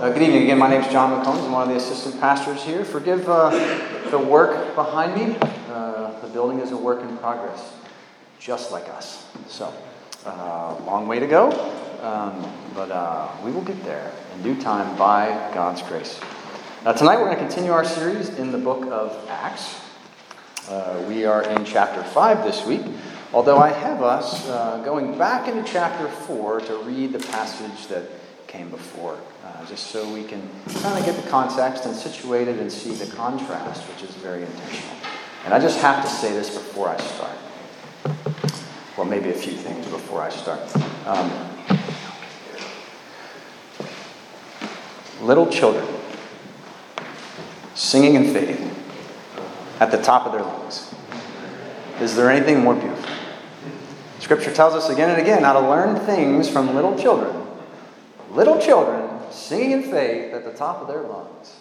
Uh, good evening again. My name is John McCombs. I'm one of the assistant pastors here. Forgive uh, the work behind me. Uh, the building is a work in progress, just like us. So, uh, long way to go, um, but uh, we will get there in due time by God's grace. Now, tonight we're going to continue our series in the book of Acts. Uh, we are in chapter 5 this week, although I have us going back into chapter 4 to read the passage that came before, uh, just so we can kind of get the context and situate it and see the contrast, which is very intentional. And I just have to say this before I start. Well, maybe a few things before I start. Um, little children singing in faith at the top of their lungs. Is there anything more beautiful? Scripture tells us again and again how to learn things from little children little children singing in faith at the top of their lungs.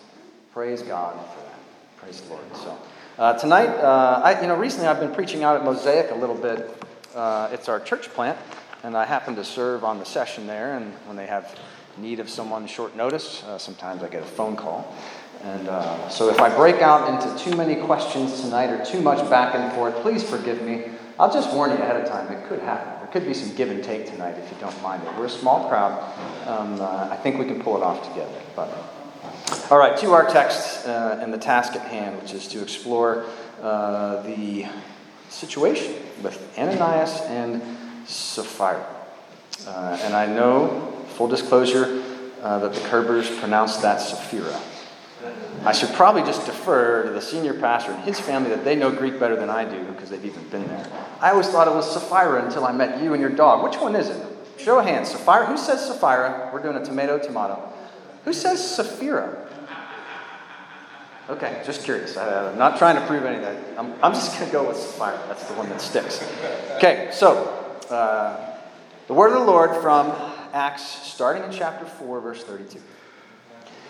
Praise God for that. Praise the Lord. So uh, tonight, uh, I, you know, recently I've been preaching out at Mosaic a little bit. Uh, it's our church plant, and I happen to serve on the session there. And when they have need of someone short notice, uh, sometimes I get a phone call. And uh, so if I break out into too many questions tonight or too much back and forth, please forgive me. I'll just warn you ahead of time. It could happen could be some give and take tonight if you don't mind it. We're a small crowd. Um, uh, I think we can pull it off together. But all right, to our text uh, and the task at hand, which is to explore uh, the situation with Ananias and Sapphira. Uh, and I know, full disclosure, uh, that the Kerbers pronounced that Sapphira. I should probably just defer to the senior pastor and his family that they know Greek better than I do because they've even been there. I always thought it was Sapphira until I met you and your dog. Which one is it? Show of hands. Sapphira. Who says Sapphira? We're doing a tomato tomato. Who says Sapphira? Okay, just curious. I, am not trying to prove anything. I'm, I'm just going to go with Sapphira. That's the one that sticks. Okay, so uh, the word of the Lord from Acts, starting in chapter 4, verse 32.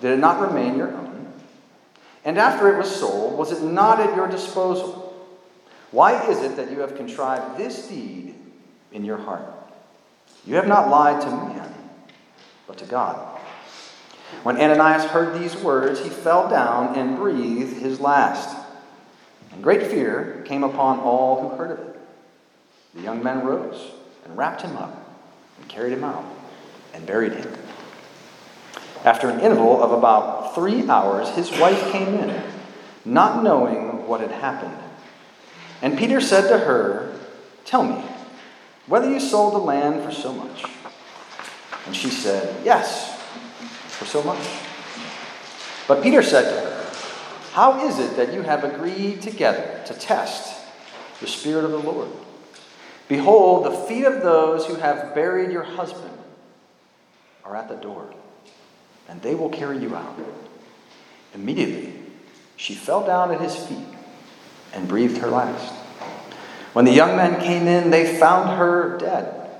did it not remain your own? And after it was sold, was it not at your disposal? Why is it that you have contrived this deed in your heart? You have not lied to man, but to God. When Ananias heard these words, he fell down and breathed his last. And great fear came upon all who heard of it. The young men rose and wrapped him up and carried him out and buried him. After an interval of about three hours, his wife came in, not knowing what had happened. And Peter said to her, Tell me, whether you sold the land for so much. And she said, Yes, for so much. But Peter said to her, How is it that you have agreed together to test the Spirit of the Lord? Behold, the feet of those who have buried your husband are at the door and they will carry you out. Immediately, she fell down at his feet and breathed her last. When the young men came in, they found her dead.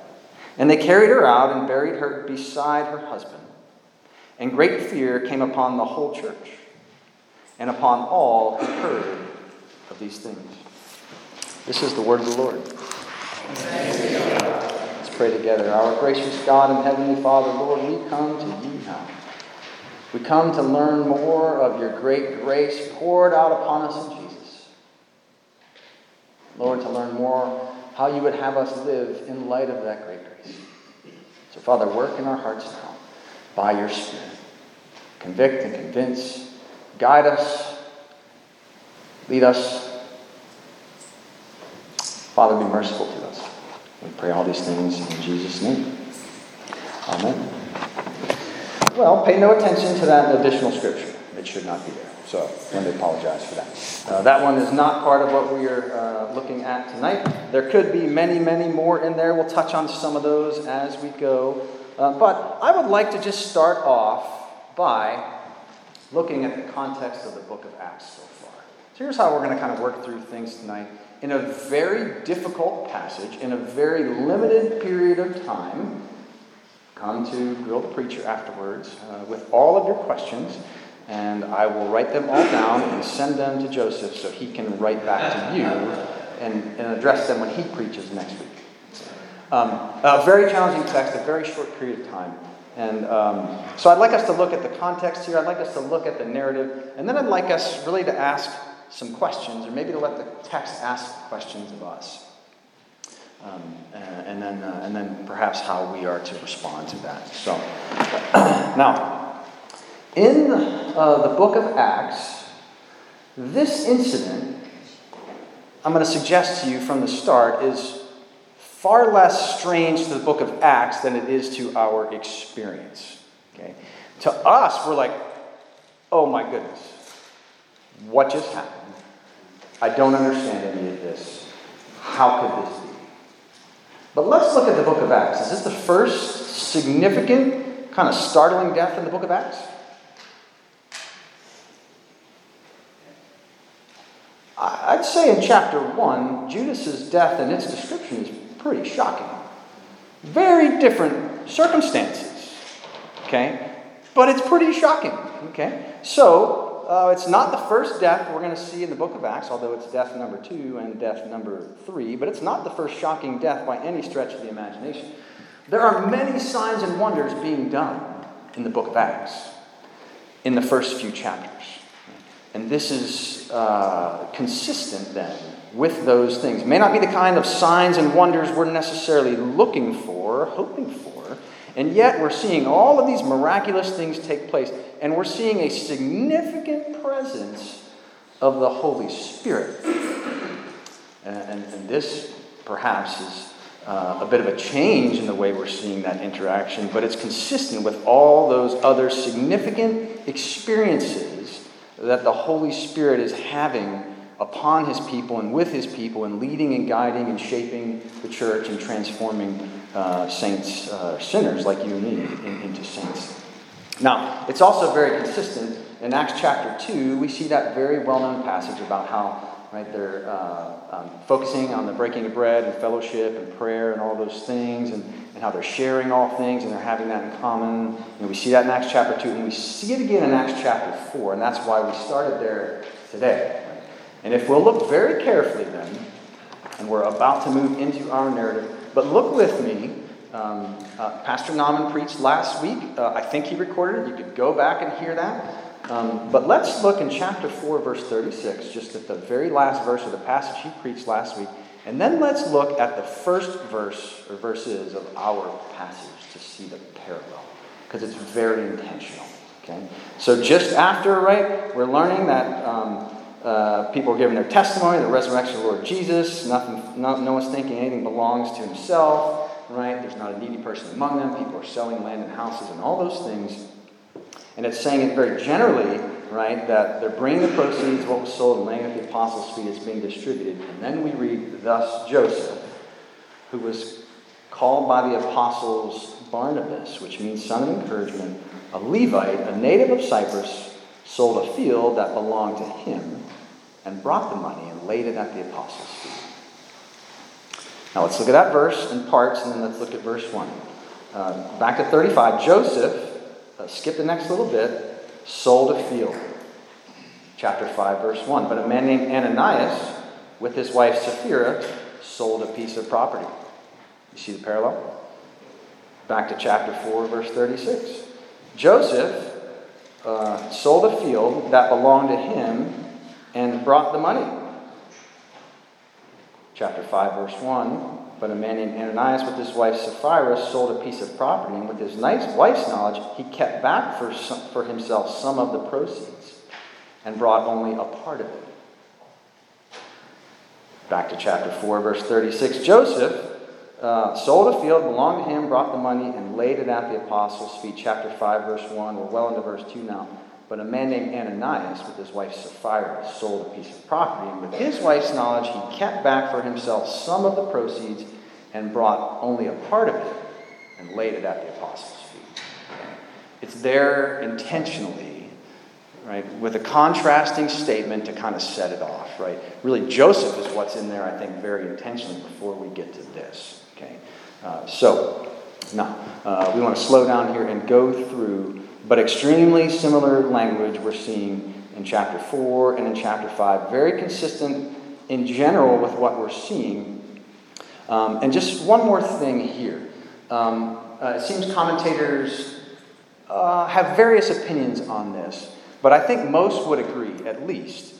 And they carried her out and buried her beside her husband. And great fear came upon the whole church. and upon all who heard of these things. This is the word of the Lord. Let's pray together. Our gracious God and Heavenly Father, Lord, we come to you now. We come to learn more of your great grace poured out upon us in Jesus. Lord, to learn more how you would have us live in light of that great grace. So, Father, work in our hearts now by your Spirit. Convict and convince Guide us, lead us. Father, be merciful to us. We pray all these things in Jesus' name. Amen. Well, pay no attention to that additional scripture. It should not be there. So I let me apologize for that. Uh, that one is not part of what we are uh, looking at tonight. There could be many, many more in there. We'll touch on some of those as we go. Uh, but I would like to just start off by looking at the context of the book of Acts so far. So here's how we're going to kind of work through things tonight. In a very difficult passage, in a very limited period of time, come to Grill the Preacher afterwards uh, with all of your questions, and I will write them all down and send them to Joseph so he can write back to you and, and address them when he preaches next week. Um, a very challenging text, a very short period of time. And um, so I'd like us to look at the context here. I'd like us to look at the narrative. And then I'd like us really to ask some questions, or maybe to let the text ask questions of us. Um, and, then, uh, and then perhaps how we are to respond to that. So, now, in uh, the book of Acts, this incident, I'm going to suggest to you from the start, is far less strange to the book of Acts than it is to our experience. Okay? To us, we're like, oh my goodness, what just happened? I don't understand any of this. How could this be? But let's look at the book of Acts. Is this the first significant, kind of startling death in the book of Acts? I'd say in chapter 1, Judas's death and its description is pretty shocking. Very different circumstances, okay? But it's pretty shocking, okay? So, uh, it's not the first death we're going to see in the book of Acts, although it's death number two and death number three, but it's not the first shocking death by any stretch of the imagination. There are many signs and wonders being done in the book of Acts in the first few chapters. And this is uh, consistent then with those things. May not be the kind of signs and wonders we're necessarily looking for, hoping for, and yet we're seeing all of these miraculous things take place, and we're seeing a significant presence of the Holy Spirit. And, and, and this perhaps is uh, a bit of a change in the way we're seeing that interaction, but it's consistent with all those other significant experiences that the Holy Spirit is having upon his people and with his people and leading and guiding and shaping the church and transforming uh, saints, uh, sinners like you and me, in, into saints. Now, it's also very consistent. In Acts chapter 2, we see that very well known passage about how right, they're uh, um, focusing on the breaking of bread and fellowship and prayer and all those things, and, and how they're sharing all things and they're having that in common. And we see that in Acts chapter 2, and we see it again in Acts chapter 4, and that's why we started there today. And if we'll look very carefully then, and we're about to move into our narrative, but look with me. Um, uh, Pastor Nauman preached last week. Uh, I think he recorded it. You could go back and hear that. Um, but let's look in chapter 4, verse 36, just at the very last verse of the passage he preached last week. And then let's look at the first verse or verses of our passage to see the parallel, because it's very intentional. Okay? So just after, right, we're learning that. Um, uh, people are giving their testimony, the resurrection of the Lord Jesus. Nothing, no, no one's thinking anything belongs to himself, right? There's not a needy person among them. People are selling land and houses and all those things. And it's saying it very generally, right, that they're bringing the proceeds, what was sold, and laying at the apostles' feet is being distributed. And then we read, thus Joseph, who was called by the apostles Barnabas, which means son of encouragement, a Levite, a native of Cyprus, sold a field that belonged to him and brought the money and laid it at the apostles' feet. Now let's look at that verse in parts, and then let's look at verse 1. Uh, back to 35. Joseph, uh, skip the next little bit, sold a field. chapter 5, verse 1. But a man named Ananias, with his wife Sapphira, sold a piece of property. You see the parallel? Back to chapter 4, verse 36. Joseph uh, sold a field that belonged to him and brought the money. Chapter 5, verse 1. But a man named Ananias with his wife Sapphira sold a piece of property, and with his wife's knowledge, he kept back for, some, for himself some of the proceeds and brought only a part of it. Back to chapter 4, verse 36. Joseph uh, sold a field, belonged to him, brought the money, and laid it at the apostles' feet. Chapter 5, verse 1. We're well into verse 2 now. But a man named Ananias, with his wife Sapphira, sold a piece of property, and with his wife's knowledge, he kept back for himself some of the proceeds and brought only a part of it and laid it at the apostles' feet. It's there intentionally, right, with a contrasting statement to kind of set it off, right? Really, Joseph is what's in there, I think, very intentionally before we get to this, okay? Uh, so, now, uh, we want to slow down here and go through but extremely similar language we're seeing in chapter 4 and in chapter 5. Very consistent in general with what we're seeing. Um, and just one more thing here. Um, uh, it seems commentators uh, have various opinions on this, but I think most would agree, at least,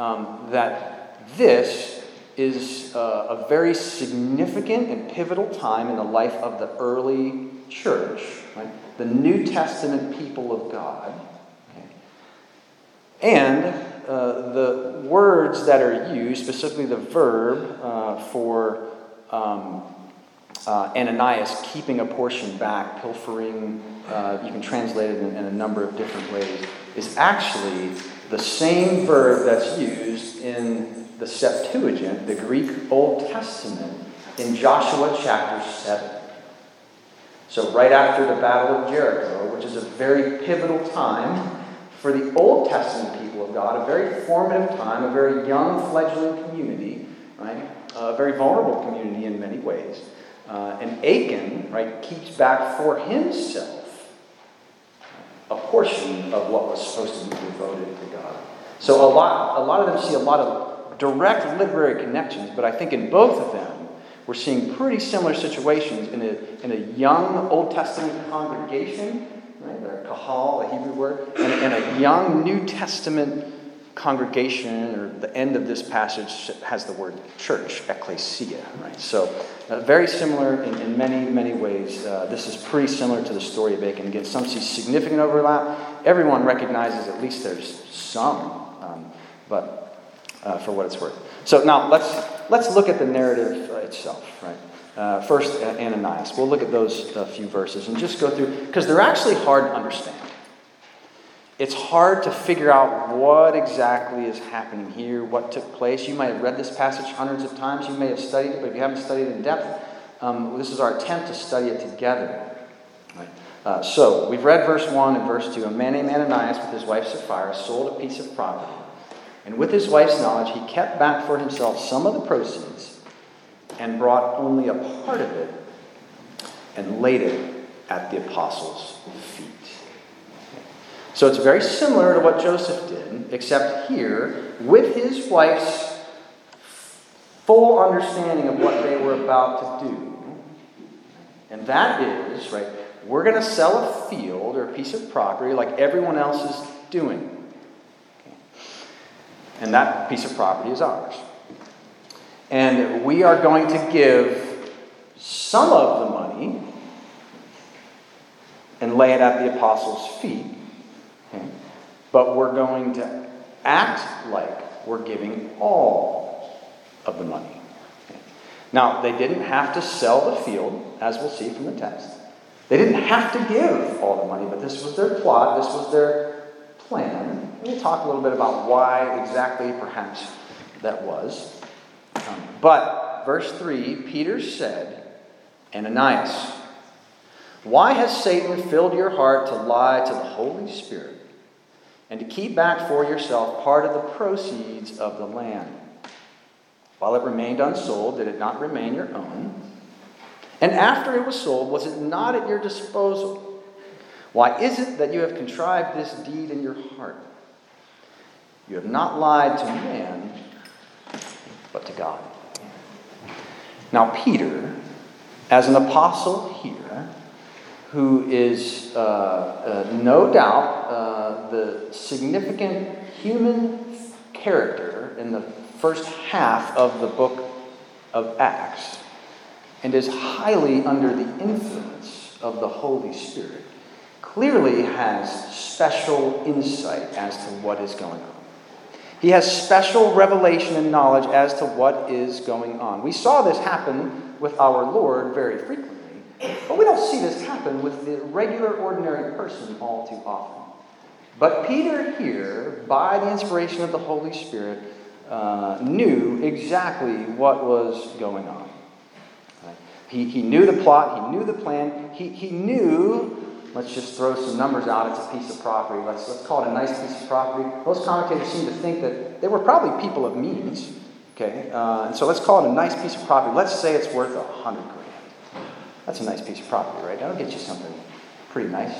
um, that this is uh, a very significant and pivotal time in the life of the early church. Right? The New Testament people of God. And uh, the words that are used, specifically the verb uh, for um, uh, Ananias keeping a portion back, pilfering, uh, you can translate it in, in, a number of different ways, is actually the same verb that's used in the Septuagint, the Greek Old Testament, in Joshua chapter 7. So, right after the Battle of Jericho, which is a very pivotal time for the Old Testament people of God, a very formative time, a very young, fledgling community, right? A very vulnerable community in many ways. Uh, and Achan, right, keeps back for himself a portion of what was supposed to be devoted to God. So a lot, a lot of them see a lot of direct literary connections, but I think in both of them, we're seeing pretty similar situations in a, in a young Old Testament congregation, right? The kahal, the Hebrew word, and, and a young New Testament congregation, or the end of this passage has the word church, ecclesia, right? So, uh, very similar in, in, many, many ways. Uh, this is pretty similar to the story of Achan. Again, some see significant overlap. Everyone recognizes at least there's some, um, but uh, for what it's worth. So now let's let's look at the narrative itself, right? Uh, first, Ananias. We'll look at those uh, few verses and just go through because they're actually hard to understand. It's hard to figure out what exactly is happening here, what took place. You might have read this passage hundreds of times. You may have studied it, but if you haven't studied it in depth, um, this is our attempt to study it together. Right? Uh, so, we've read verse 1 and verse 2. A man named Ananias with his wife Sapphira sold a piece of property and with his wife's knowledge, he kept back for himself some of the proceeds and brought only a part of it and laid it at the apostles' feet. So it's very similar to what Joseph did, except here, with his wife's full understanding of what they were about to do. And that is, right, we're going to sell a field or a piece of property like everyone else is doing and that piece of property is ours. And we are going to give some of the money and lay it at the apostles' feet, but we're going to act like we're giving all of the money. Now, they didn't have to sell the field, as we'll see from the text. They didn't have to give all the money, but this was their plot, this was their plan. We'll talk a little bit about why exactly, perhaps, that was. But, verse 3 Peter said, Ananias, why has Satan filled your heart to lie to the Holy Spirit and to keep back for yourself part of the proceeds of the land? While it remained unsold, did it not remain your own? And after it was sold, was it not at your disposal? Why is it that you have contrived this deed in your heart? You have not lied to man, but to God. Now, Peter, as an apostle here, who is uh, uh, no doubt uh, the significant human character in the first half of the book of Acts, and is highly under the influence of the Holy Spirit, clearly has special insight as to what is going on. He has special revelation and knowledge as to what is going on. We saw this happen with our Lord very frequently, but we don't see this happen with the regular, ordinary person all too often. But Peter, here, by the inspiration of the Holy Spirit, uh, knew exactly what was going on. He, he knew the plot, he knew the plan, he, he knew Let's just throw some numbers out. It's a piece of property. Let's, let's call it a nice piece of property. Most commentators seem to think that they were probably people of means. Okay, uh, and so let's call it a nice piece of property. Let's say it's worth a hundred grand. That's a nice piece of property, right? That'll get you something pretty nice.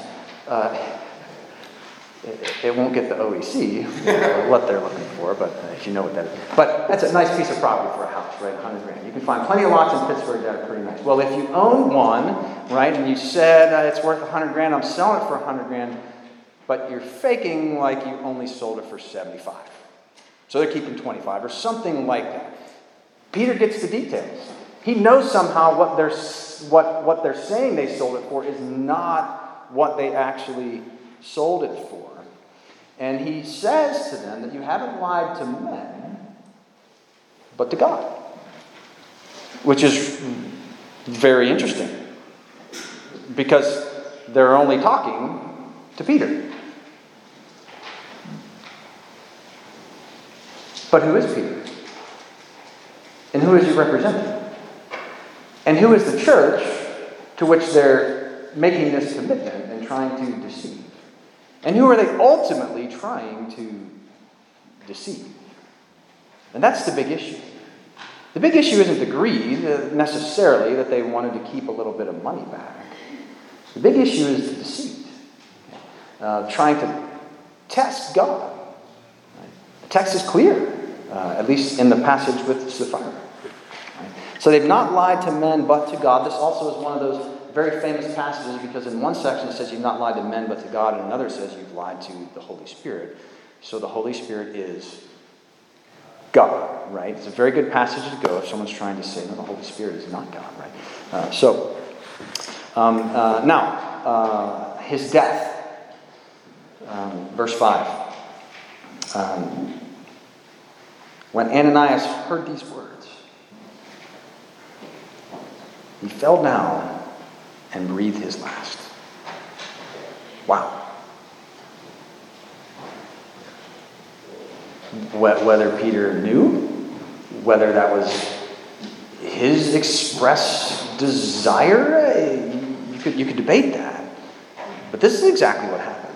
Uh, it, it, won't get the OEC, what they're looking for, but uh, if you know what that is. But that's a nice piece of property for a house, right? 100 grand. You can find plenty of lots in Pittsburgh that are pretty nice. Well, if you own one, right, and you said uh, it's worth 100 grand, I'm selling it for 100 grand, but you're faking like you only sold it for 75. So they're keeping 25 or something like that. Peter gets the details. He knows somehow what they're, what, what they're saying they sold it for is not what they actually sold it for. And he says to them that you haven't lied to men, but to God. Which is very interesting because they're only talking to Peter. But who is Peter? And who is he representing? And who is the church to which they're making this commitment and trying to deceive? And who are they ultimately trying to deceive? And that's the big issue. The big issue isn't the greed uh, necessarily that they wanted to keep a little bit of money back. The big issue is the deceit, uh, trying to test God. The text is clear, uh, at least in the passage with Sapphira. So they've not lied to men but to God. This also is one of those very famous passages because in one section it says you've not lied to men but to God, and another says you've lied to the Holy Spirit. So the Holy Spirit is God, right? It's a very good passage to go if someone's trying to say, no, the Holy Spirit is not God, right? Uh, so, um, uh, now, uh, his death. Um, verse 5. Um, when Ananias heard these words, he fell down and breathe his last. Wow. Whether Peter knew, whether that was his express desire, you could, you could debate that. But this is exactly what happened.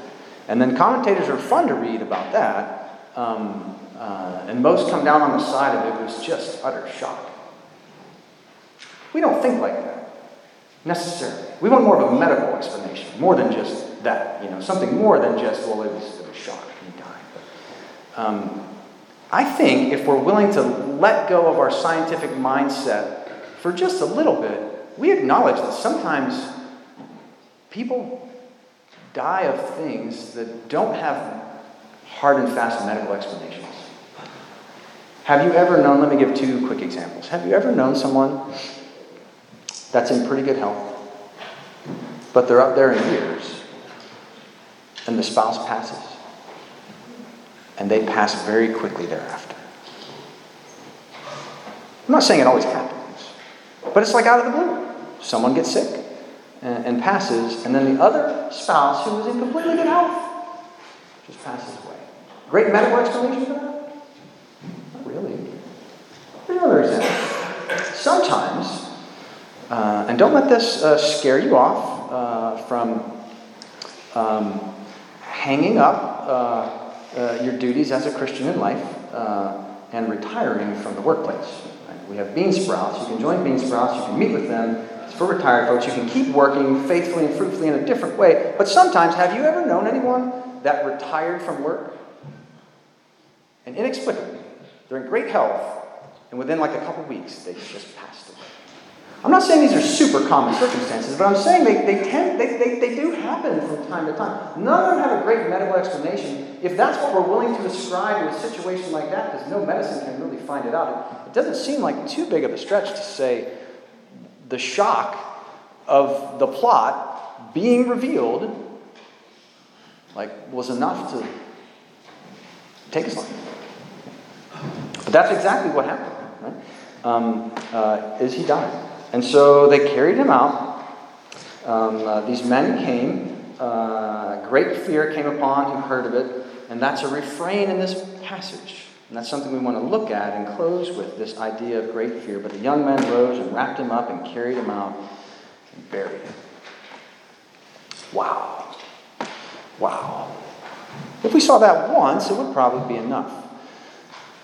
And then commentators are fun to read about that. Um, uh, and most come down on the side of it was just utter shock. We don't think like that necessarily. We want more of a medical explanation, more than just that, you know, something more than just, well, it was, it was shock and he died. But, um, I think if we're willing to let go of our scientific mindset for just a little bit, we acknowledge that sometimes people die of things that don't have hard and fast medical explanations. Have you ever known, let me give two quick examples. Have you ever known someone that's in pretty good health, but they're up there in years, and the spouse passes, and they pass very quickly thereafter. I'm not saying it always happens, but it's like out of the blue. Someone gets sick and, and passes, and then the other spouse, who was in completely good health, just passes away. Great medical explanation for that? Not really. Here's another example. Sometimes uh, and don't let this uh, scare you off uh, from um, hanging up uh, uh, your duties as a Christian in life uh, and retiring from the workplace. Right? We have Bean Sprouts. You can join Bean Sprouts, you can meet with them. It's for retired folks. You can keep working faithfully and fruitfully in a different way. But sometimes, have you ever known anyone that retired from work? And inexplicably, they're in great health, and within like a couple weeks, they just passed away. I'm not saying these are super common circumstances, but I'm saying they, they, tend, they, they, they do happen from time to time. None of them have a great medical explanation. If that's what we're willing to ascribe to a situation like that, because no medicine can really find it out, it, doesn't seem like too big of a stretch to say the shock of the plot being revealed like was enough to take his life. But that's exactly what happened. Right? Um, uh, is he died. And so they carried him out. Um, uh, these men came. Uh, great fear came upon who heard of it. And that's a refrain in this passage. And that's something we want to look at and close with this idea of great fear. But the young men rose and wrapped him up and carried him out and buried him. Wow. Wow. If we saw that once, it would probably be enough.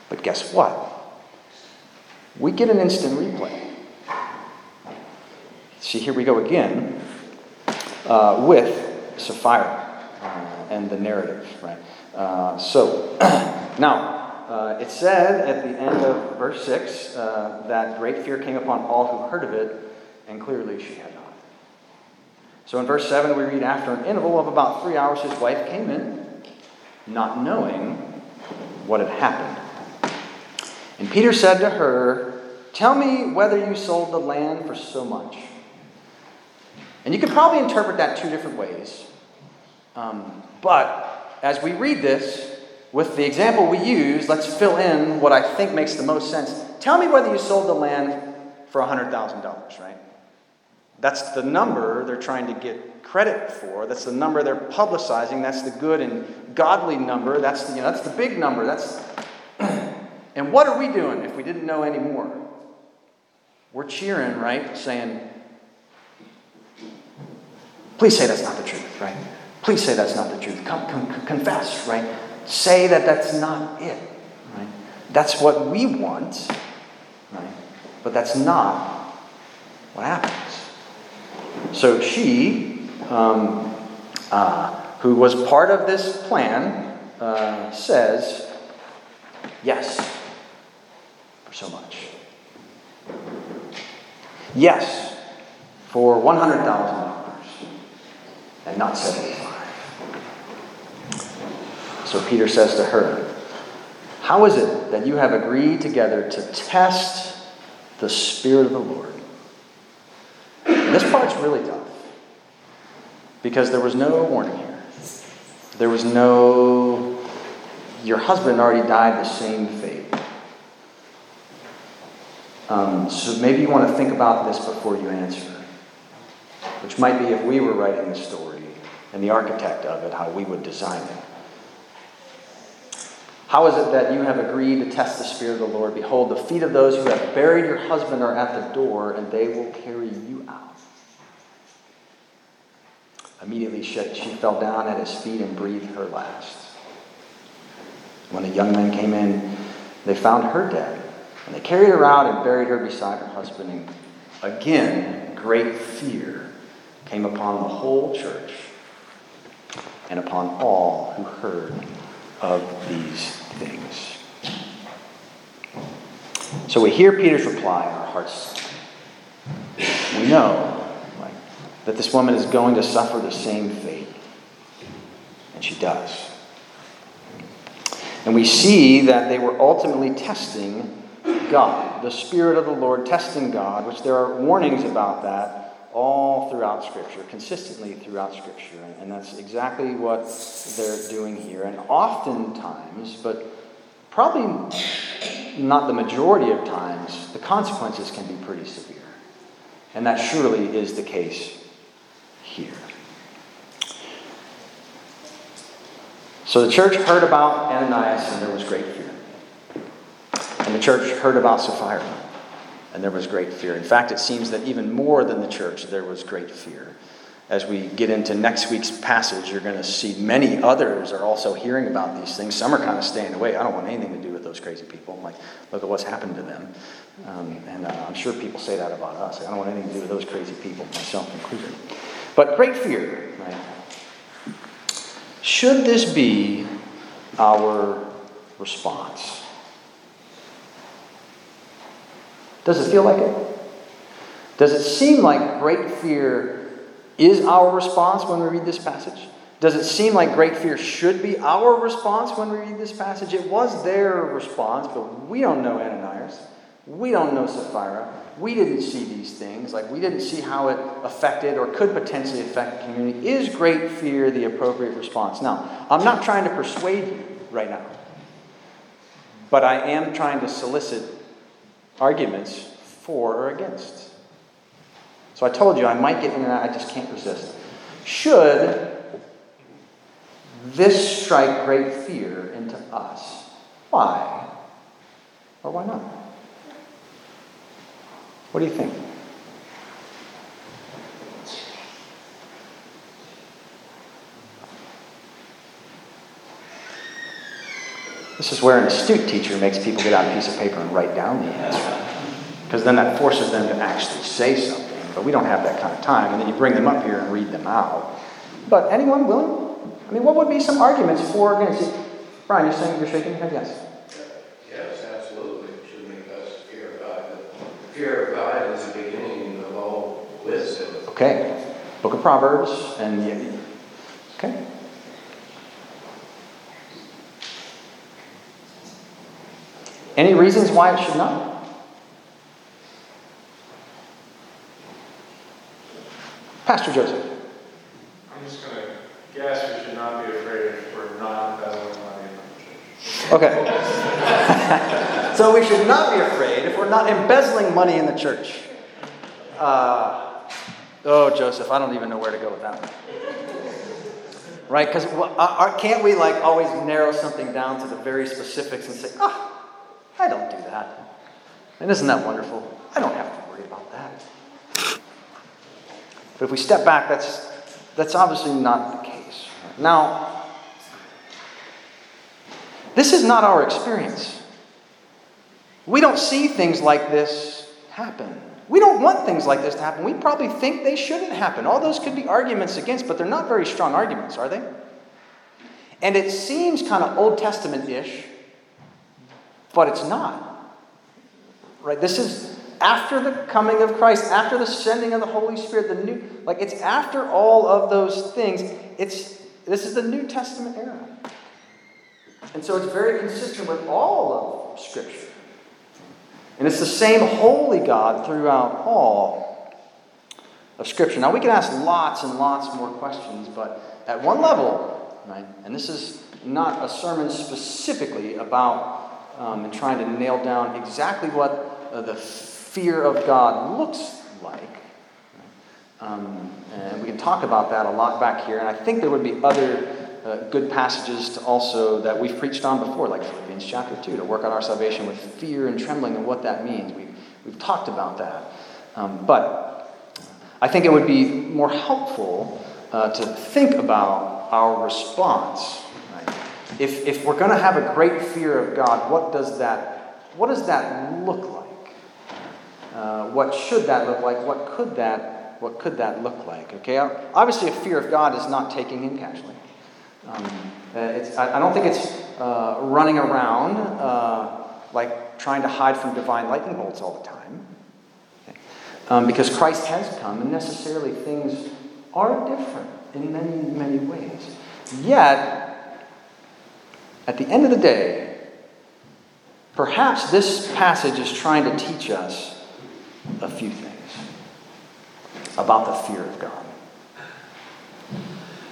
But guess what? We get an instant replay. See, here we go again uh, with Sapphira and the narrative, right? Uh, so, now, uh, it said at the end of verse 6 uh, that great fear came upon all who heard of it, and clearly she had not. So in verse 7, we read after an interval of about three hours, his wife came in, not knowing what had happened. And Peter said to her, Tell me whether you sold the land for so much. And you could probably interpret that two different ways. Um, but as we read this, with the example we use, let's fill in what I think makes the most sense. Tell me whether you sold the land for $100,000, right? That's the number they're trying to get credit for. That's the number they're publicizing. That's the good and godly number. That's the, you know, that's the big number. That's and what are we doing if we didn't know any more? We're cheering, right? Saying, Please say that's not the truth, right? Please say that's not the truth. Come, confess, right? Say that that's not it, right? That's what we want, right? But that's not what happens. So she, um, uh, who was part of this plan, uh, says, yes, for so much. Yes, for 100,000 and not 75. So Peter says to her, How is it that you have agreed together to test the Spirit of the Lord? And this part's really tough because there was no warning here. There was no, your husband already died the same fate. Um, so maybe you want to think about this before you answer which might be if we were writing the story and the architect of it, how we would design it. How is it that you have agreed to test the Spirit of the Lord? Behold, the feet of those who have buried your husband are at the door, and they will carry you out. Immediately she, she fell down at his feet and breathed her last. When the young men came in, they found her dead, and they carried her out and buried her beside her husband. And again, great fear came upon the whole church and upon all who heard of these things. So we hear Peter's reply, and our hearts. We know that this woman is going to suffer the same fate, and she does. And we see that they were ultimately testing God, the Spirit of the Lord testing God, which there are warnings about that all throughout Scripture, consistently throughout Scripture. And that's exactly what they're doing here. And oftentimes, but probably not the majority of times, the consequences can be pretty severe. And that surely is the case here. So the church heard about Ananias, and there was great fear. And the church heard about Sapphira and there was great fear. In fact, it seems that even more than the church, there was great fear. As we get into next week's passage, you're going to see many others are also hearing about these things. Some are kind of staying away. I don't want anything to do with those crazy people. I'm like, look at what's happened to them. Um, and uh, I'm sure people say that about us. I don't want anything to do with those crazy people, myself included. But great fear, right? Should this be our response. Does it feel like it? Does it seem like great fear is our response when we read this passage? Does it seem like great fear should be our response when we read this passage? It was their response, but we don't know Ananias. We don't know Sapphira. We didn't see these things. Like, we didn't see how it affected or could potentially affect the community. Is great fear the appropriate response? Now, I'm not trying to persuade you right now, but I am trying to solicit arguments for or against. So I told you I might get into that, I just can't resist. Should this strike great fear into us? Why? Or why not? What do you think? This is where an astute teacher makes people get out a piece of paper and write down the answer. Because then that forces them to actually say something. But we don't have that kind of time. And then you bring them up here and read them out. But anyone willing? I mean, what would be some arguments for or against? Brian, you're saying you're shaking your head? Yes. Yes, absolutely. It should make us fear of God. The fear of God is the beginning of all wisdom. Okay. Book of Proverbs and yeah, okay. Any reasons why it should not? Pastor Joseph. I'm just going to guess we should not be afraid if we're not embezzling money from the church. Okay. so we should not be afraid if we're not embezzling money in the church. Uh, oh, Joseph, I don't even know where to go with that one. Right? Because can't we like always narrow something down to the very specifics and say, ah, oh, I don't do that. And isn't that wonderful? I don't have to worry about that. But if we step back, that's, that's obviously not the case. Now, this is not our experience. We don't see things like this happen. We don't want things like this to happen. We probably think they shouldn't happen. All those could be arguments against, but they're not very strong arguments, are they? And it seems kind of Old Testament ish, but it's not. Right? This is after the coming of Christ, after the sending of the Holy Spirit, the new like it's after all of those things. It's this is the New Testament era. And so it's very consistent with all of Scripture. And it's the same holy God throughout all of Scripture. Now, we can ask lots and lots more questions, but at one level, right, and this is not a sermon specifically about um, and trying to nail down exactly what uh, the fear of God looks like. Um, and we can talk about that a lot back here. And I think there would be other uh, good passages to also that we've preached on before, like Philippians chapter 2, to work on our salvation with fear and trembling and what that means. We've, we've talked about that. Um, but I think it would be more helpful uh, to think about our response. If, if we're going to have a great fear of God, what does that, what does that look like? Uh, what should that look like? What could that, what could that look like? Okay, obviously, a fear of God is not taking him casually. Um, uh, I, I, don't think it's uh, running around uh, like trying to hide from divine lightning bolts all the time. Okay. Um, because Christ has come, and necessarily things are different in many, many ways. Yet, at the end of the day, perhaps this passage is trying to teach us a few things about the fear of God.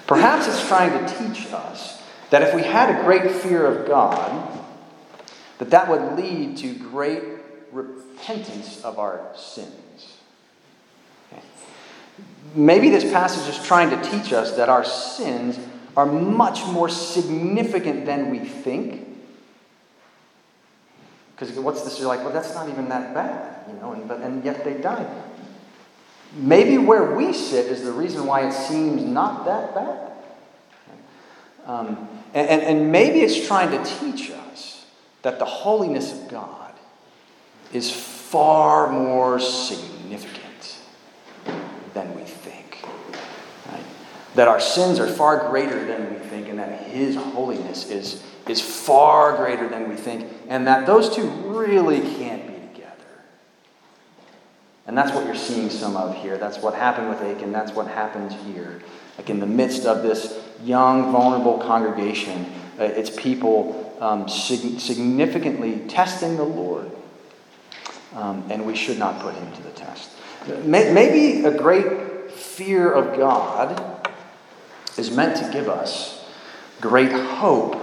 Perhaps it's trying to teach us that if we had a great fear of God, that that would lead to great repentance of our sins. Maybe this passage is trying to teach us that our sins are much more significant than we think. Because what's this? You're like, well, that's not even that bad, you know, and, but, and yet they died. Maybe where we sit is the reason why it seems not that bad. Um, and, and, and maybe it's trying to teach us that the holiness of God is far more significant than we think. Right? That our sins are far greater than we think, and that His holiness is, is far greater than we think, and that those two really can't be together. And that's what you're seeing some of here. That's what happened with Achan. That's what happens here. Like in the midst of this young, vulnerable congregation, uh, it's people um, sig- significantly testing the Lord. Um, and we should not put him to the test. Maybe a great fear of God is meant to give us great hope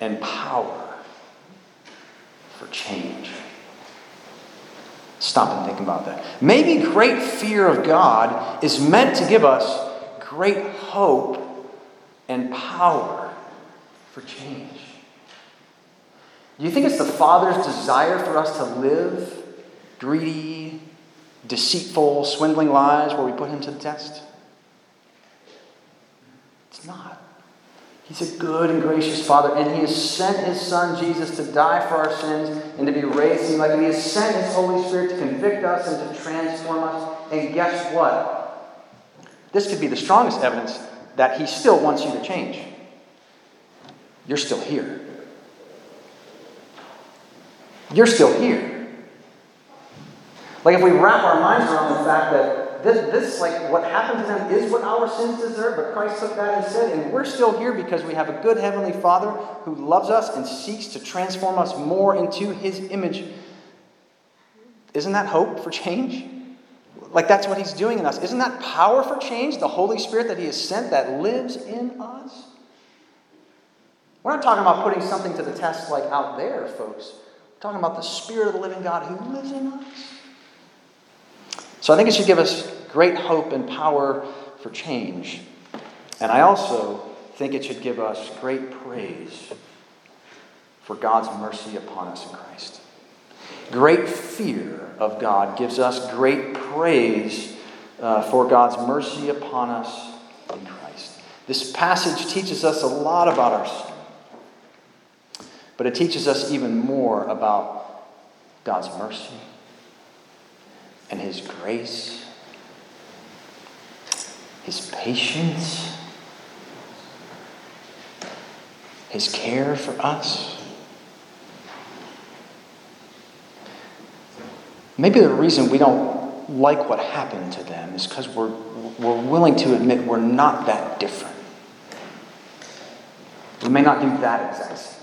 and power for change. Stop and think about that. Maybe great fear of God is meant to give us great hope and power for change. Do you think it's the Father's desire for us to live greedy, deceitful, swindling lives where we put Him to the test? It's not. He's a good and gracious Father, and He has sent His Son Jesus to die for our sins and to be raised. Like He has sent His Holy Spirit to convict us and to transform us. And guess what? This could be the strongest evidence that He still wants you to change. You're still here. You're still here. Like if we wrap our minds around the fact that this, this, like what happened to them is what our sins deserve, but Christ took that and said, and we're still here because we have a good heavenly Father who loves us and seeks to transform us more into his image. Isn't that hope for change? Like that's what he's doing in us. Isn't that power for change? The Holy Spirit that he has sent that lives in us? We're not talking about putting something to the test like out there, folks. We're talking about the Spirit of the living God who lives in us. So I think it should give us great hope and power for change. And I also think it should give us great praise for God's mercy upon us in Christ. Great fear of God gives us great praise uh, for God's mercy upon us in Christ. This passage teaches us a lot about our sin, but it teaches us even more about God's mercy and His grace, His patience, His care for us. Maybe the reason we don't like what happened to them is because we're, we're willing to admit we're not that different. We may not do that exact.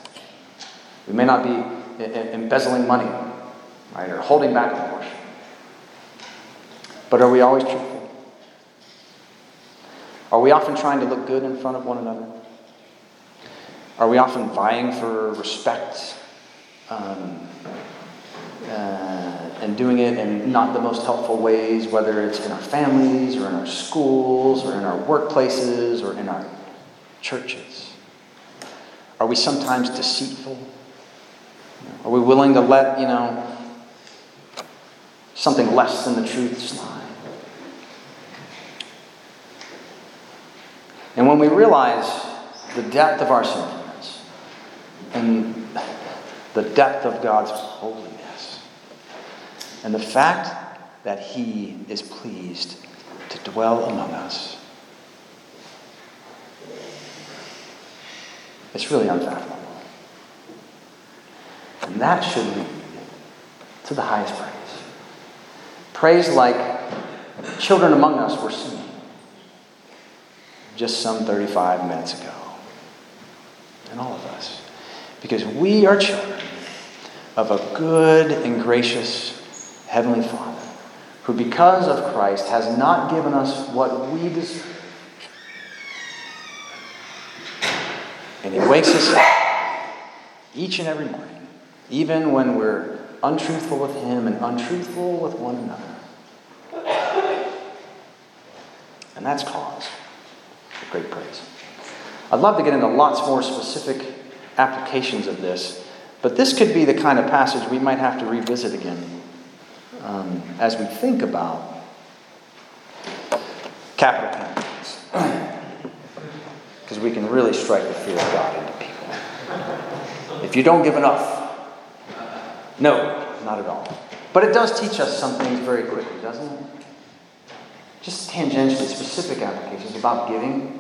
We may not be embezzling money, right, or holding back. But are we always truthful? Are we often trying to look good in front of one another? Are we often vying for respect um, uh, and doing it in not the most helpful ways, whether it's in our families or in our schools or in our workplaces or in our churches? Are we sometimes deceitful? Are we willing to let, you know, something less than the truth slide? And when we realize the depth of our sinfulness and the depth of God's holiness and the fact that He is pleased to dwell among us, it's really unfathomable. And that should lead to the highest praise. Praise like children among us were singing just some 35 minutes ago. And all of us. Because we are children of a good and gracious Heavenly Father who, because of Christ, has not given us what we deserve. And He wakes us up each and every morning, even when we're untruthful with Him and untruthful with one another. And that's cause great praise. I'd love to get into lots more specific applications of this, but this could be the kind of passage we might have to revisit again um, as we think about capital penalties. Because we can really strike the fear of God into people. If you don't give enough, no, not at all. But it does teach us some things very quickly, doesn't it? Just tangentially, specific applications about giving.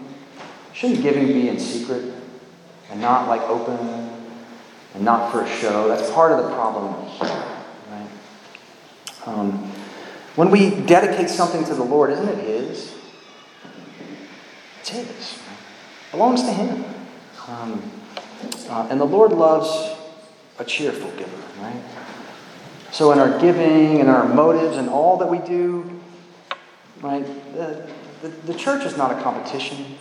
Shouldn't giving be in secret? and not like open and not for a show. That's part of the problem right? Um, when we dedicate something to the Lord, isn't it His? It's His. Right? belongs to Him. Um, uh, and the Lord loves a cheerful giver, right? So in our giving and our motives and all that we do, right, the, the, the church is not a competition.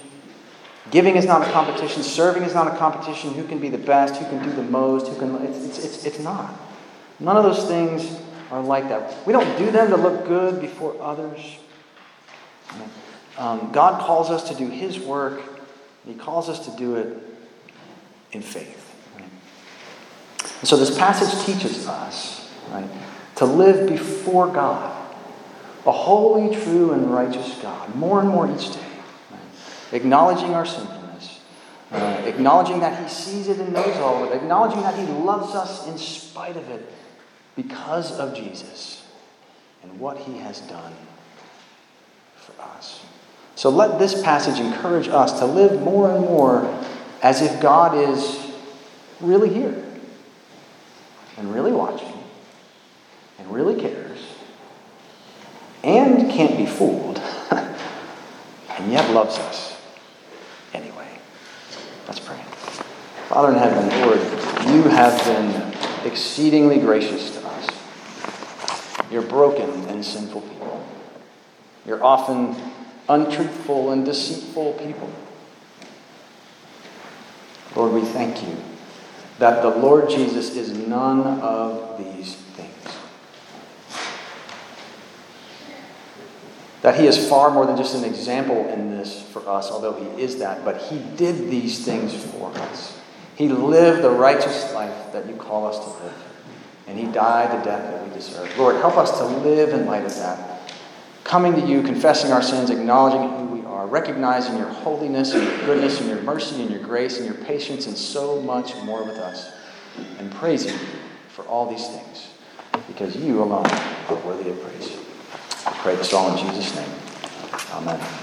Giving is not a competition. Serving is not a competition. Who can be the best? Who can do the most? Who can? It's, it's, it's, it's not. None of those things are like that. We don't do them to look good before others. Um, God calls us to do His work. He calls us to do it in faith. And so this passage teaches us right, to live before God, a holy, true, and righteous God, more and more each day acknowledging our sinfulness, uh, acknowledging that He sees it and knows all of it, acknowledging that He loves us in spite of it because of Jesus and what He has done for us. So let this passage encourage us to live more and more as if God is really here and really watching and really cares and can't be fooled and yet loves us. Anyway. Let's pray. Father in heaven, Lord, you have been exceedingly gracious to us. You're broken and sinful people. You're often untruthful and deceitful people. Lord, we thank you that the Lord Jesus is none of these That he is far more than just an example in this for us, although he is that, but he did these things for us. He lived the righteous life that you call us to live. And he died the death that we deserve. Lord, help us to live in light of that. Coming to you, confessing our sins, acknowledging who we are, recognizing your holiness and your goodness and your mercy and your grace and your patience and so much more with us. And praising you for all these things because you alone are worthy of praise. Pray this all in Jesus' name. Amen.